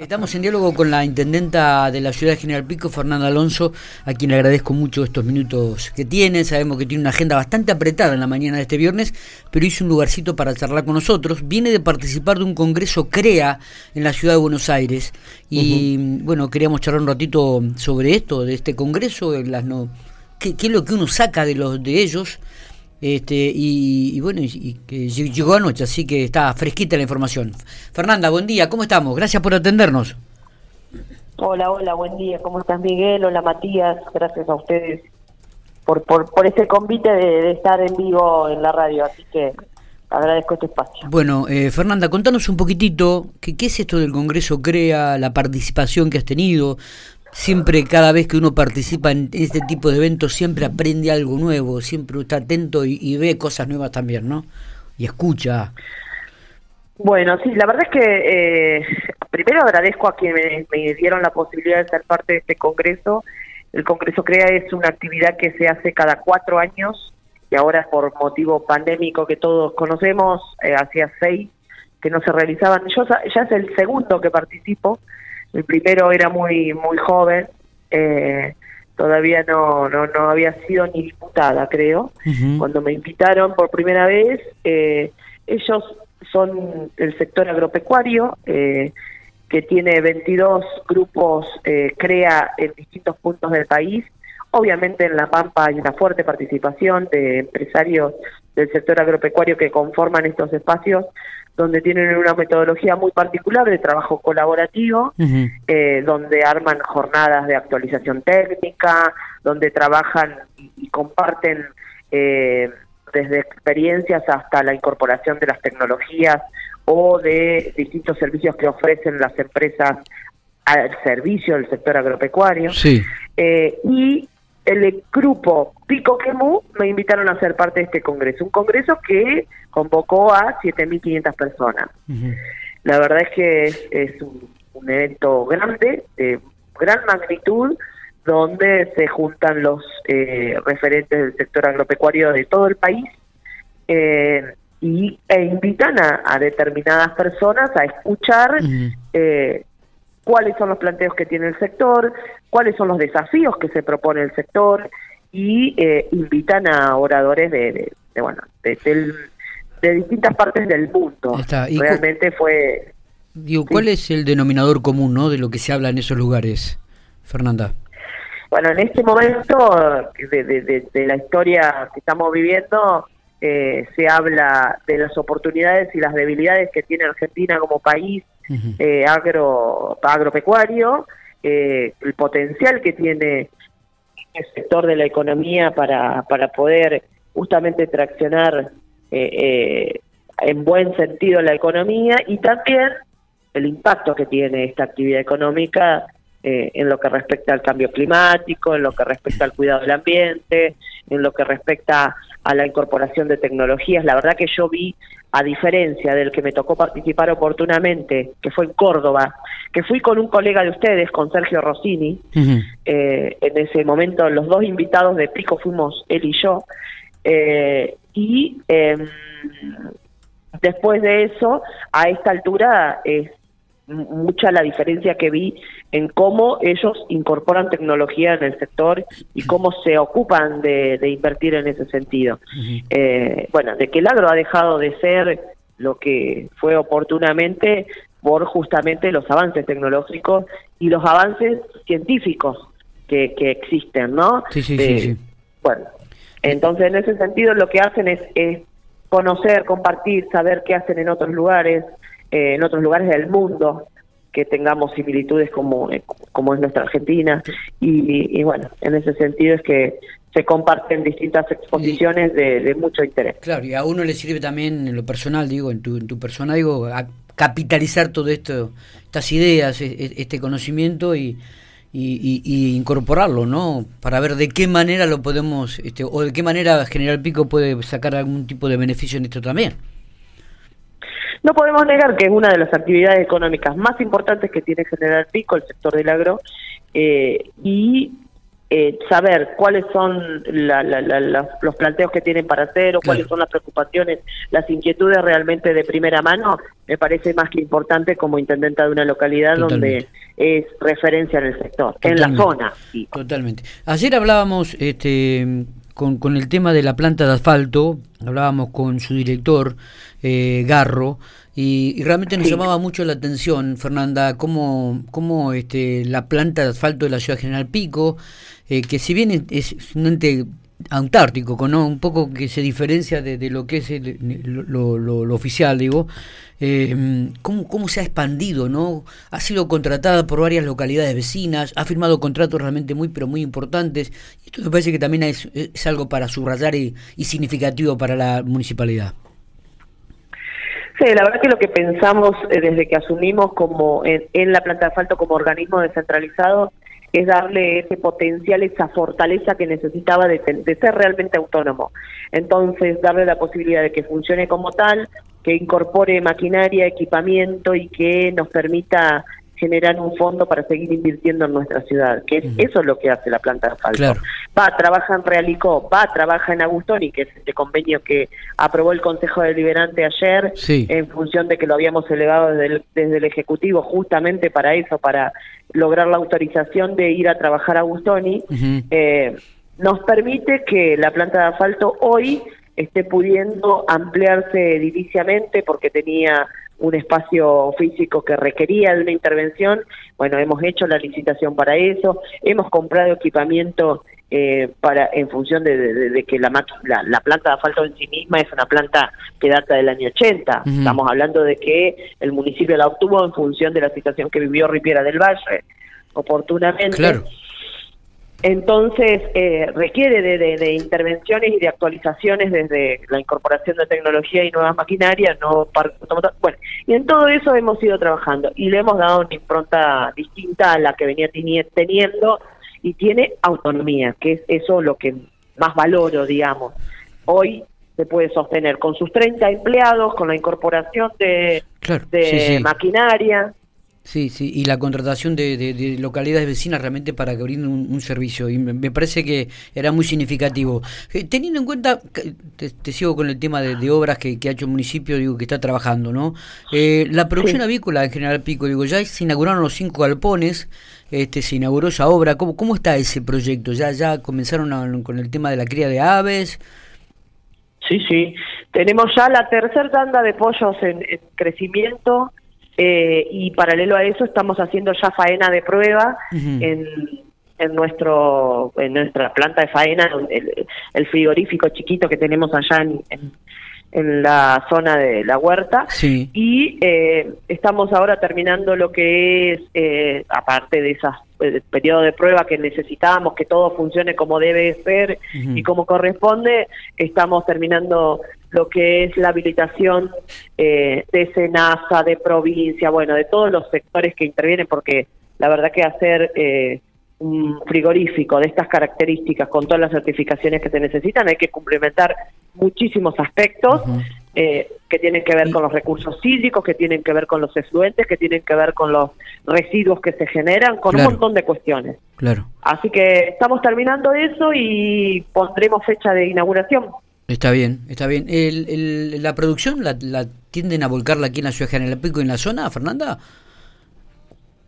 Estamos en diálogo con la intendenta de la ciudad de General Pico, Fernanda Alonso, a quien le agradezco mucho estos minutos que tiene. Sabemos que tiene una agenda bastante apretada en la mañana de este viernes, pero hizo un lugarcito para charlar con nosotros. Viene de participar de un congreso CREA en la ciudad de Buenos Aires. Y bueno, queríamos charlar un ratito sobre esto, de este congreso, de las no, qué, qué es lo que uno saca de los de ellos este, y, bueno, y, que llegó anoche, así que está fresquita la información. Fernanda, buen día, ¿cómo estamos? Gracias por atendernos. Hola, hola, buen día, ¿cómo estás Miguel? Hola Matías, gracias a ustedes por, por, por este convite de, estar en vivo en la radio, así que agradezco este espacio. Bueno, eh, Fernanda, contanos un poquitito, ¿qué, ¿qué es esto del Congreso CREA, la participación que has tenido? Siempre cada vez que uno participa en este tipo de eventos siempre aprende algo nuevo, siempre está atento y, ve cosas nuevas también, ¿no? Y escucha. Bueno, sí, la verdad es que eh, primero agradezco a quienes me, dieron la posibilidad de ser parte de este congreso. El Congreso CREA es una actividad que se hace cada cuatro años y ahora por motivo pandémico que todos conocemos, eh, hacía seis que no se realizaban. Yo ya es el segundo que participo el primero era muy muy joven, eh, todavía no, no, no había sido ni diputada, creo. Cuando me invitaron por primera vez, eh, ellos son el sector agropecuario, eh, que tiene 22 grupos, crea en distintos puntos del país. Obviamente en La Pampa hay una fuerte participación de empresarios del sector agropecuario que conforman estos espacios donde tienen una metodología muy particular de trabajo colaborativo, eh, donde arman jornadas de actualización técnica, donde trabajan y, comparten eh, desde experiencias hasta la incorporación de las tecnologías o de distintos servicios que ofrecen las empresas al servicio del sector agropecuario. Sí. Eh, y el grupo Pico Quemú me invitaron a ser parte de este congreso, un congreso que convocó a 7.500 personas. La verdad es que es, un, evento grande, de gran magnitud, donde se juntan los eh, referentes del sector agropecuario de todo el país eh, y, e invitan a, determinadas personas a escuchar cuáles son los planteos que tiene el sector, cuáles son los desafíos que se propone el sector y eh, invitan a oradores de, bueno de, distintas partes del mundo. Realmente fue. Digo, ¿cuál es el denominador común, no, de lo que se habla en esos lugares, Fernanda? Bueno, en este momento de, la historia que estamos viviendo, eh, se habla de las oportunidades y las debilidades que tiene Argentina como país eh, agro, agropecuario, eh, el potencial que tiene el sector de la economía para, para poder justamente traccionar eh, en buen sentido la economía y también el impacto que tiene esta actividad económica en lo que respecta al cambio climático, en lo que respecta al cuidado del ambiente, en lo que respecta a la incorporación de tecnologías. La verdad que yo vi, a diferencia del que me tocó participar oportunamente, que fue en Córdoba, que fui con un colega de ustedes, con Sergio Rossini, eh, en ese momento los dos invitados de Pico fuimos él y yo, eh, y em, después de eso, a esta altura es mucha la diferencia que vi en cómo ellos incorporan tecnología en el sector y cómo se ocupan de, invertir en ese sentido. Eh, bueno, de que el agro ha dejado de ser lo que fue oportunamente por justamente los avances tecnológicos y los avances científicos que, que existen, ¿no? Sí, sí, sí, eh, Bueno, entonces en ese sentido lo que hacen es, es conocer, compartir, saber qué hacen en otros lugares, en otros lugares del mundo que tengamos similitudes como, eh, como es nuestra Argentina y, bueno, en ese sentido es que se comparten distintas exposiciones de, mucho interés. Claro, y a uno le sirve también en lo personal, digo, en tu, en tu persona, digo, a capitalizar todo esto, estas ideas, e, e, este conocimiento y, y, incorporarlo, ¿no? Para ver de qué manera lo podemos, este, o de qué manera General Pico puede sacar algún tipo de beneficio en esto también. No podemos negar que es una de las actividades económicas más importantes que tiene General Pico, el sector del agro, eh, y eh, saber cuáles son los planteos que tienen para hacer o cuáles son las preocupaciones, las inquietudes realmente de primera mano, me parece más que importante como intendenta de una localidad donde es referencia en el sector, en la zona. Totalmente. Ayer hablábamos este, con, con el tema de la planta de asfalto, hablábamos con su director, eh, Garro, y, realmente nos llamaba mucho la atención, Fernanda, cómo, cómo este, la planta de asfalto de la ciudad General Pico, eh, que si bien es, un ente antártico, ¿no? un poco que se diferencia de, lo que es lo, oficial, digo, eh, ¿cómo, ¿cómo, se ha expandido, ¿no? Ha sido contratada por varias localidades vecinas, ha firmado contratos realmente muy, pero muy importantes. Y esto me parece que también es, es algo para subrayar y, significativo para la municipalidad. Sí, la verdad que lo que pensamos eh, desde que asumimos como en, la planta de asfalto como organismo descentralizado es darle ese potencial, esa fortaleza que necesitaba de, ser realmente autónomo. Entonces, darle la posibilidad de que funcione como tal, que incorpore maquinaria, equipamiento y que nos permita generar un fondo para seguir invirtiendo en nuestra ciudad, que eso es lo que hace la planta de asfalto. Va, trabaja en Realicó, va, trabaja en Agustoni, que es este convenio que aprobó el Consejo Deliberante ayer, en función de que lo habíamos elevado desde el, desde el Ejecutivo justamente para eso, para lograr la autorización de ir a trabajar a Agustoni, eh, nos permite que la planta de asfalto hoy esté pudiendo ampliarse ediliciamente porque tenía un espacio físico que requería de una intervención. Bueno, hemos hecho la licitación para eso, hemos comprado equipamiento eh, para en función de, que la, la, planta de asfalto en sí misma es una planta que data del año 80. Estamos hablando de que el municipio la obtuvo en función de la situación que vivió Ripiera del Valle oportunamente. Claro. Entonces, eh, requiere de, intervenciones y de actualizaciones desde la incorporación de tecnología y nuevas maquinarias, no Bueno, y en todo eso hemos ido trabajando y le hemos dado una impronta distinta a la que venía teniendo y tiene autonomía, que es eso lo que más valoro, digamos. Hoy se puede sostener con sus 30 empleados, con la incorporación de, maquinaria. Sí, sí, y la contratación de, localidades vecinas realmente para que brinden un, servicio. Y me, parece que era muy significativo. Eh, teniendo en cuenta, te, sigo con el tema de, obras que, ha hecho el municipio, digo, que está trabajando, ¿no? Eh, la producción avícola en General Pico, digo, ya se inauguraron los cinco galpones, este, se inauguró esa obra. ¿Cómo, cómo está ese proyecto? ¿Ya, ya comenzaron con el tema de la cría de aves? Sí, sí. Tenemos ya la tercera tanda de pollos en crecimiento eh, y paralelo a eso estamos haciendo ya faena de prueba en, en nuestro en nuestra planta de faena, el, frigorífico chiquito que tenemos allá en, en, la zona de la huerta. Y eh, estamos ahora terminando lo que es, eh, aparte de esas el periodo de prueba que necesitamos, que todo funcione como debe ser y como corresponde, estamos terminando lo que es la habilitación eh, de SENASA, de provincia, bueno, de todos los sectores que intervienen, porque la verdad que hacer eh, un frigorífico de estas características con todas las certificaciones que se necesitan hay que complementar muchísimos aspectos. Eh, que tienen que ver con los recursos hídricos, que tienen que ver con los efluentes, que tienen que ver con los residuos que se generan, con un montón de cuestiones. Claro. Así que estamos terminando eso y pondremos fecha de inauguración. Está bien, está bien. El, ¿La producción la, la, tienden a volcarla aquí en la ciudad de General Pico en la zona, Fernanda?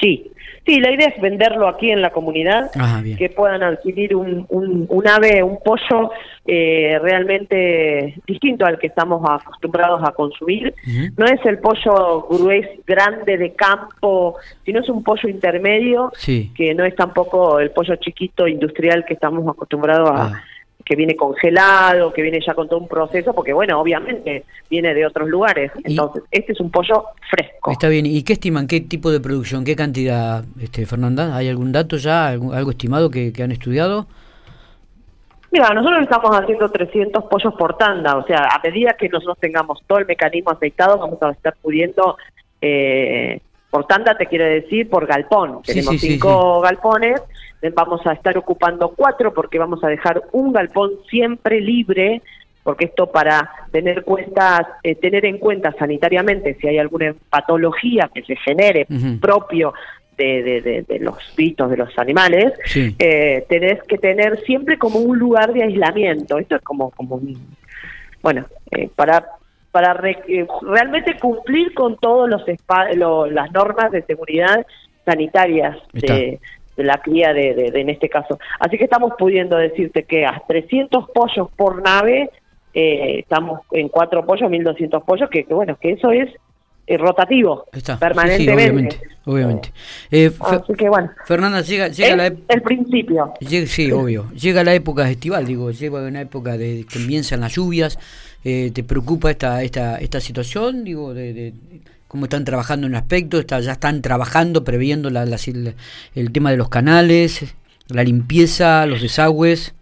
Sí, sí, la idea es venderlo aquí en la comunidad, que puedan adquirir un, un, ave, un pollo eh, realmente distinto al que estamos acostumbrados a consumir. No es el pollo grueso, grande de campo, sino es un pollo intermedio, que no es tampoco el pollo chiquito industrial que estamos acostumbrados a... Ah que viene congelado, que viene ya con todo un proceso, porque bueno, obviamente viene de otros lugares. Entonces, este es un pollo fresco. Está bien. ¿Y qué estiman? ¿Qué tipo de producción? ¿Qué cantidad, este, Fernanda? ¿Hay algún dato ya, algo, estimado que, han estudiado? Mira, nosotros estamos haciendo 300 pollos por tanda, o sea, a medida que nosotros tengamos todo el mecanismo aceitado, vamos a estar pudiendo, eh, por tanda te quiere decir por galpón. Tenemos cinco galpones vamos a estar ocupando cuatro porque vamos a dejar un galpón siempre libre porque esto para tener cuentas, eh, tener en cuenta sanitariamente si hay alguna patología que se genere propio de, los vistos de los animales, eh, tenés que tener siempre como un lugar de aislamiento. Esto es como, como un, bueno, eh, para para eh, realmente cumplir con todos los las normas de seguridad sanitarias de, la cría de, en este caso. Así que estamos pudiendo decirte que a 300 pollos por nave, eh, estamos en cuatro pollos, 1200 pollos, que, que bueno, que eso es eh, rotativo permanentemente. obviamente. Eh, Así que bueno. Fernanda, llega, llega la el principio. sí, obvio. Llega la época estival, digo, llega una época de que comienzan las lluvias. Eh, ¿Te preocupa esta, esta, esta situación? Digo, de, cómo están trabajando en aspecto, está, ya están trabajando, previendo la, el tema de los canales, la limpieza, los desagües.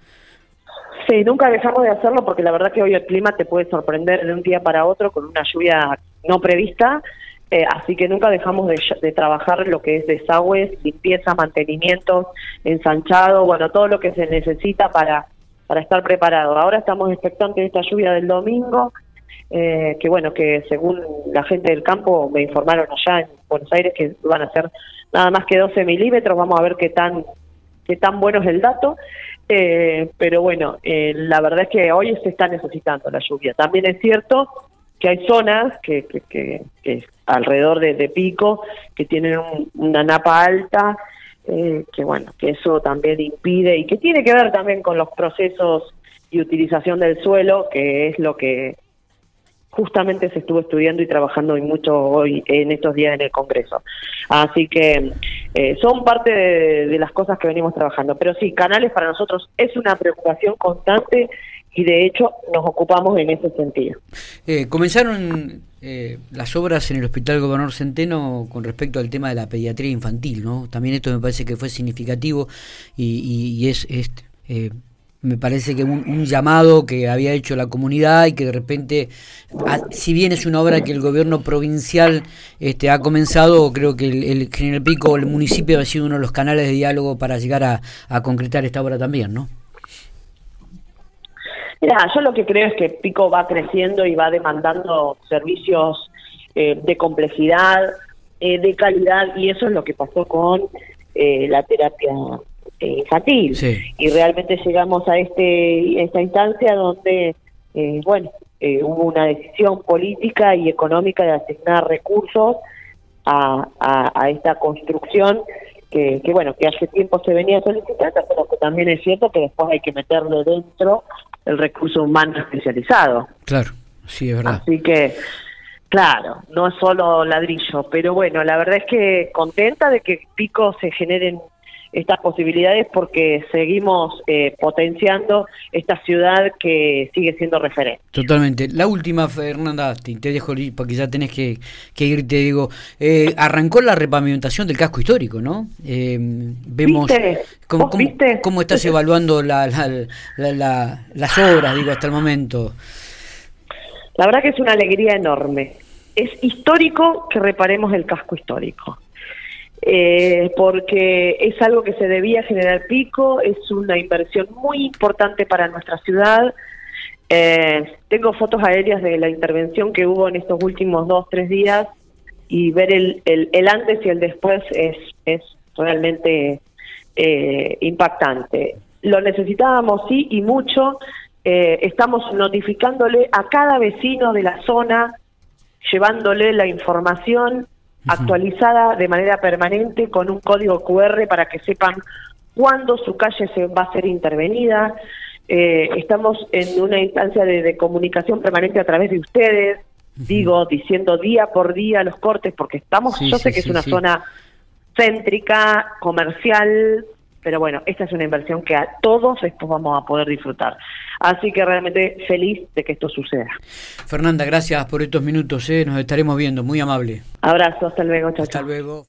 Sí, nunca dejamos de hacerlo porque la verdad que hoy el clima te puede sorprender de un día para otro con una lluvia no prevista, eh, así que nunca dejamos de, trabajar lo que es desagües, limpieza, mantenimiento, ensanchado, bueno, todo lo que se necesita para, para estar preparado. Ahora estamos expectantes de esta lluvia del domingo, eh, que bueno, que según la gente del campo me informaron allá en Buenos Aires que van a ser nada más que 12 milímetros, vamos a ver qué tan, qué tan bueno es el dato. Eh, pero bueno, eh, la verdad es que hoy se está necesitando la lluvia. También es cierto que hay zonas que, que, que, alrededor de, Pico que tienen una napa alta, eh, que bueno, que eso también impide y que tiene que ver también con los procesos y utilización del suelo, que es lo que justamente se estuvo estudiando y trabajando mucho hoy en estos días en el Congreso. Así que eh, son parte de, las cosas que venimos trabajando. Pero sí, canales para nosotros es una preocupación constante y de hecho nos ocupamos en ese sentido. Eh, comenzaron eh, las obras en el Hospital Gobernador Centeno con respecto al tema de la pediatría infantil, ¿no? También esto me parece que fue significativo y, y es, es me parece que un, llamado que había hecho la comunidad y que de repente, si bien es una obra que el gobierno provincial este, ha comenzado, creo que el, General Pico el municipio ha sido uno de los canales de diálogo para llegar a, concretar esta obra también, ¿no? Mira, yo lo que creo es que Pico va creciendo y va demandando servicios eh, de complejidad, eh, de calidad, y eso es lo que pasó con eh, la terapia eh, infantil. Y realmente llegamos a este esta instancia donde, eh, bueno, eh, hubo una decisión política y económica de asignar recursos a, a, esta construcción que, que, bueno, que hace tiempo se venía solicitando, pero que también es cierto que después hay que meterle dentro el recurso humano especializado. Claro, sí, es verdad. Así que, claro, no es solo ladrillo, pero bueno, la verdad es que contenta de que Pico se generen estas posibilidades porque seguimos eh, potenciando esta ciudad que sigue siendo referente. Totalmente. La última, Fernanda, te, dejo porque ya tenés que, irte, digo, eh, arrancó la repavimentación del casco histórico, ¿no? Eh, vemos cómo, cómo, estás evaluando la, las obras, digo, hasta el momento. La verdad que es una alegría enorme. Es histórico que reparemos el casco histórico eh, porque es algo que se debía generar pico, es una inversión muy importante para nuestra ciudad. Eh, tengo fotos aéreas de la intervención que hubo en estos últimos dos, tres días y ver el, el, antes y el después es, es realmente eh, impactante. Lo necesitábamos, sí, y mucho. Eh, estamos notificándole a cada vecino de la zona, llevándole la información actualizada de manera permanente con un código QR para que sepan cuándo su calle se va a ser intervenida. Eh, estamos en una instancia de, comunicación permanente a través de ustedes, digo, diciendo día por día los cortes, porque estamos, yo sé que es una zona céntrica, comercial, pero bueno, esta es una inversión que a todos estos vamos a poder disfrutar. Así que realmente feliz de que esto suceda. Fernanda, gracias por estos minutos, ¿eh? nos estaremos viendo, muy amable. Abrazo, hasta luego, chao. Hasta luego.